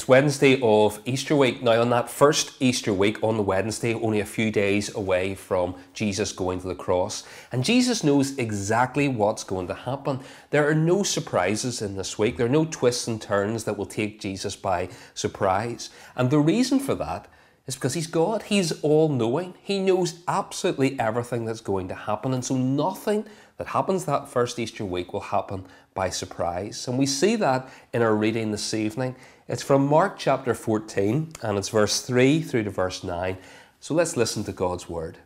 It's Wednesday of Easter week. Now, on that first Easter week, on the Wednesday, only a few days away from Jesus going to the cross, and Jesus knows exactly what's going to happen. There are no surprises in this week, there are no twists and turns that will take Jesus by surprise. And the reason for that is because He's God, He's all knowing, He knows absolutely everything that's going to happen, and so nothing that happens that first Easter week will happen by surprise. And we see that in our reading this evening. It's from Mark chapter 14, and it's verse 3 through to verse 9. So let's listen to God's word.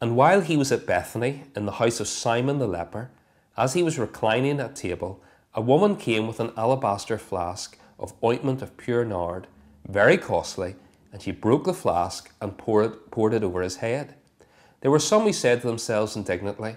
And while he was at Bethany, in the house of Simon the leper, as he was reclining at table, a woman came with an alabaster flask of ointment of pure nard, very costly, and she broke the flask and poured, poured it over his head. There were some who said to themselves indignantly,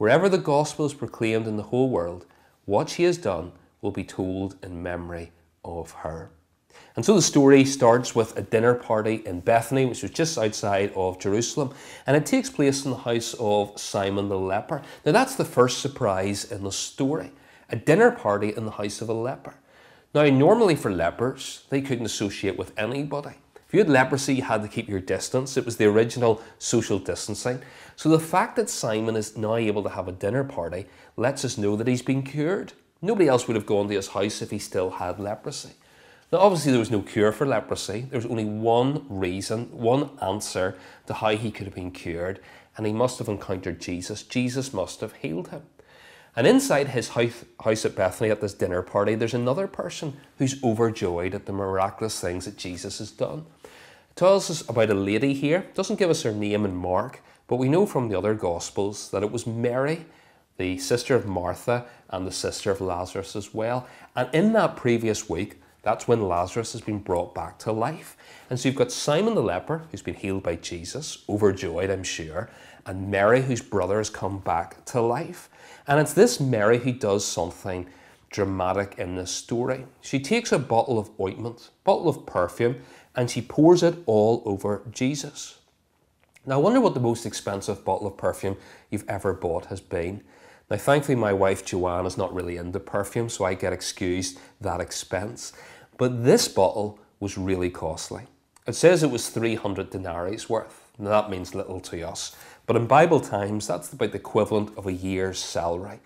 Wherever the gospel is proclaimed in the whole world, what she has done will be told in memory of her. And so the story starts with a dinner party in Bethany, which was just outside of Jerusalem, and it takes place in the house of Simon the leper. Now, that's the first surprise in the story a dinner party in the house of a leper. Now, normally for lepers, they couldn't associate with anybody. If you had leprosy, you had to keep your distance. It was the original social distancing. So the fact that Simon is now able to have a dinner party lets us know that he's been cured. Nobody else would have gone to his house if he still had leprosy. Now, obviously, there was no cure for leprosy. There was only one reason, one answer to how he could have been cured, and he must have encountered Jesus. Jesus must have healed him. And inside his house at Bethany at this dinner party, there's another person who's overjoyed at the miraculous things that Jesus has done. Tells us about a lady here, doesn't give us her name in Mark, but we know from the other Gospels that it was Mary, the sister of Martha, and the sister of Lazarus as well. And in that previous week, that's when Lazarus has been brought back to life. And so you've got Simon the leper, who's been healed by Jesus, overjoyed, I'm sure, and Mary, whose brother has come back to life. And it's this Mary who does something dramatic in this story. She takes a bottle of ointment, bottle of perfume, and she pours it all over Jesus. Now, I wonder what the most expensive bottle of perfume you've ever bought has been. Now, thankfully, my wife Joanne is not really into perfume, so I get excused that expense. But this bottle was really costly. It says it was 300 denarii worth. Now, that means little to us. But in Bible times, that's about the equivalent of a year's salary.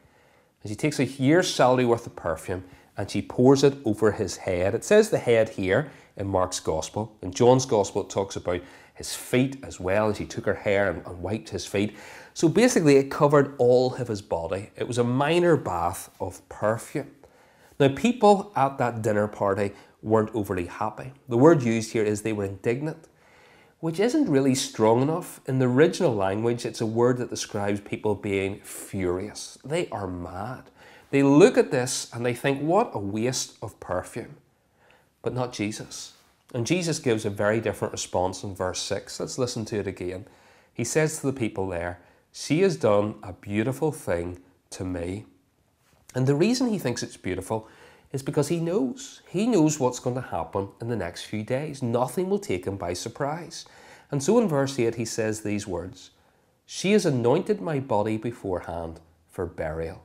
And she takes a year's salary worth of perfume and she pours it over his head. It says the head here in Mark's Gospel. In John's Gospel, it talks about his feet as well, and she took her hair and, and wiped his feet. So basically, it covered all of his body. It was a minor bath of perfume. Now, people at that dinner party weren't overly happy. The word used here is they were indignant, which isn't really strong enough. In the original language, it's a word that describes people being furious. They are mad. They look at this and they think, what a waste of perfume. But not Jesus. And Jesus gives a very different response in verse 6. Let's listen to it again. He says to the people there, She has done a beautiful thing to me. And the reason he thinks it's beautiful is because he knows. He knows what's going to happen in the next few days. Nothing will take him by surprise. And so in verse 8, he says these words She has anointed my body beforehand for burial.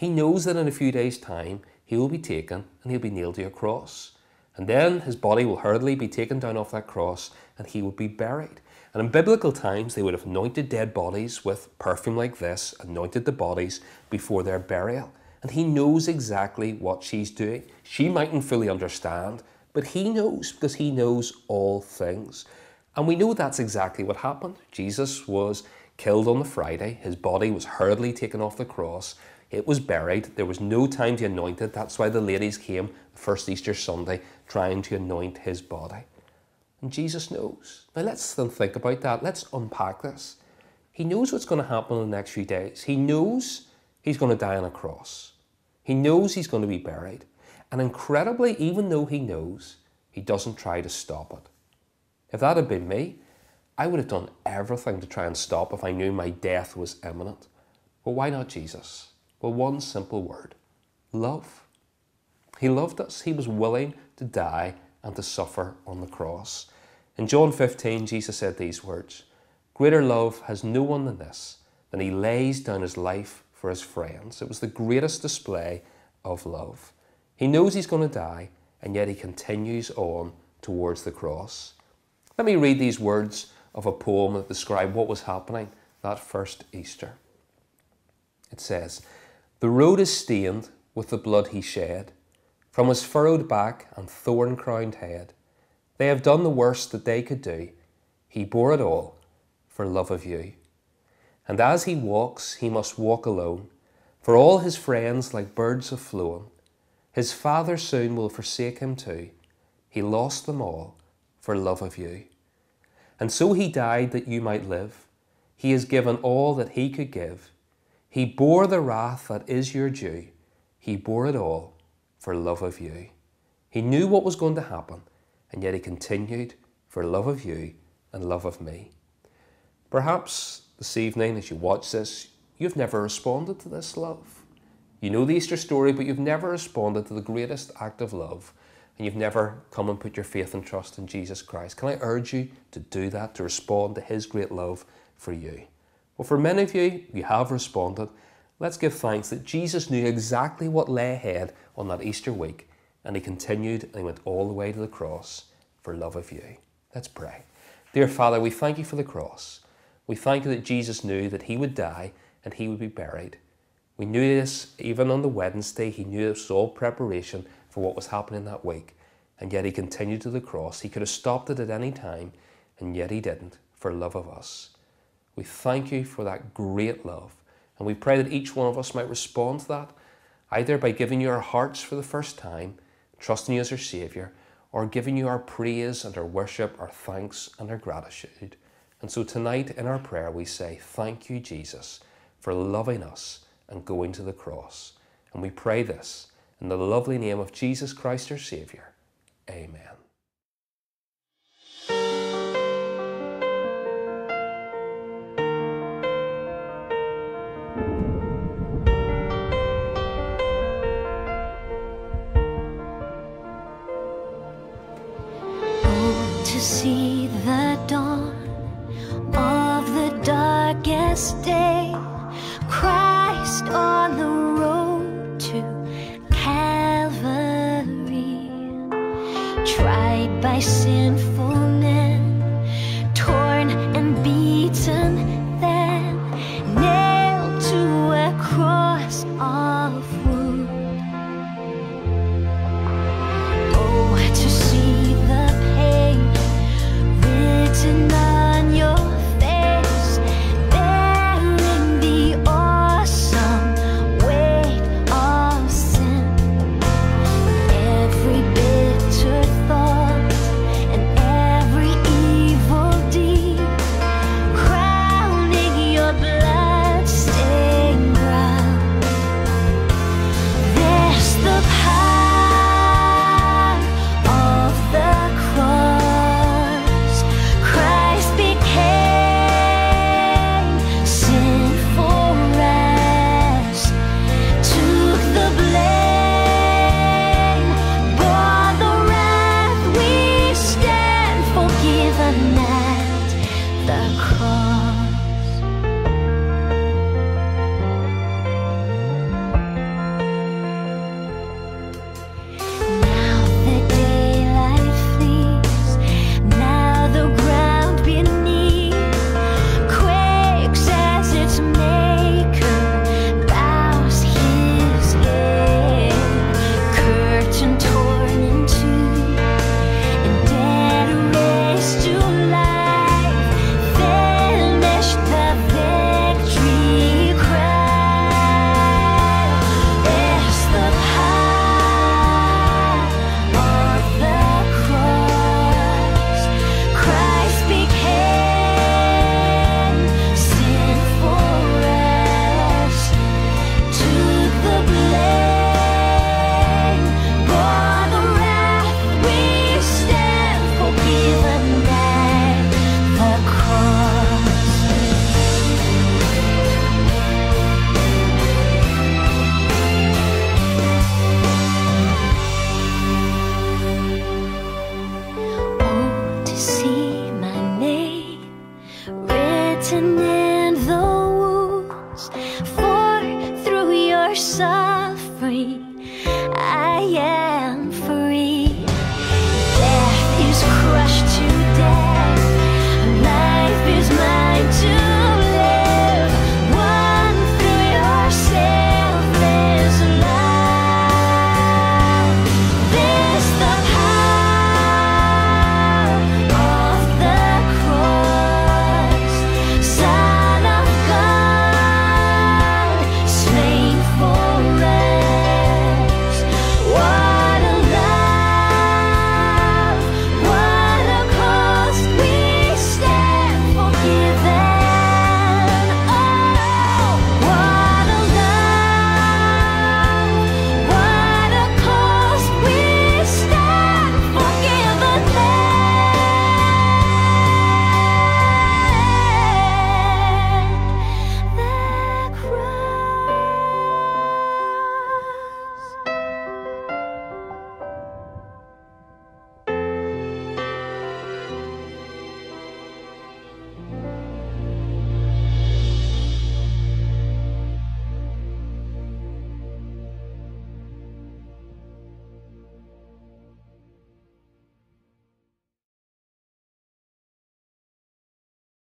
He knows that in a few days' time he will be taken and he'll be nailed to a cross. And then his body will hurriedly be taken down off that cross and he will be buried. And in biblical times, they would have anointed dead bodies with perfume like this, anointed the bodies before their burial. And he knows exactly what she's doing. She mightn't fully understand, but he knows because he knows all things. And we know that's exactly what happened. Jesus was killed on the Friday, his body was hurriedly taken off the cross, it was buried. There was no time to anoint it. That's why the ladies came the first Easter Sunday trying to anoint his body. And Jesus knows. Now let's think about that. Let's unpack this. He knows what's going to happen in the next few days. He knows he's going to die on a cross. He knows he's going to be buried. And incredibly, even though he knows, he doesn't try to stop it. If that had been me, I would have done everything to try and stop if I knew my death was imminent. But why not Jesus? Well, one simple word love. He loved us, He was willing to die and to suffer on the cross. In John 15, Jesus said these words Greater love has no one than this, than He lays down His life for His friends. It was the greatest display of love. He knows He's going to die, and yet He continues on towards the cross. Let me read these words of a poem that describe what was happening that first Easter. It says, The road is stained with the blood he shed, from his furrowed back and thorn crowned head. They have done the worst that they could do. He bore it all for love of you. And as he walks, he must walk alone, for all his friends, like birds, have flown. His father soon will forsake him too. He lost them all for love of you. And so he died that you might live. He has given all that he could give. He bore the wrath that is your due. He bore it all for love of you. He knew what was going to happen, and yet he continued for love of you and love of me. Perhaps this evening, as you watch this, you've never responded to this love. You know the Easter story, but you've never responded to the greatest act of love and you've never come and put your faith and trust in Jesus Christ, can I urge you to do that, to respond to His great love for you? Well, for many of you, you have responded. Let's give thanks that Jesus knew exactly what lay ahead on that Easter week, and He continued and He went all the way to the cross for love of you. Let's pray. Dear Father, we thank you for the cross. We thank you that Jesus knew that He would die and He would be buried. We knew this even on the Wednesday. He knew it was all preparation for what was happening that week, and yet he continued to the cross. He could have stopped it at any time, and yet he didn't for love of us. We thank you for that great love, and we pray that each one of us might respond to that, either by giving you our hearts for the first time, trusting you as our Saviour, or giving you our praise and our worship, our thanks and our gratitude. And so tonight in our prayer, we say, Thank you, Jesus, for loving us and going to the cross. And we pray this in the lovely name of Jesus Christ, our Saviour. Amen. See the dawn of the darkest day, written in the wounds, for through your suffering, I am.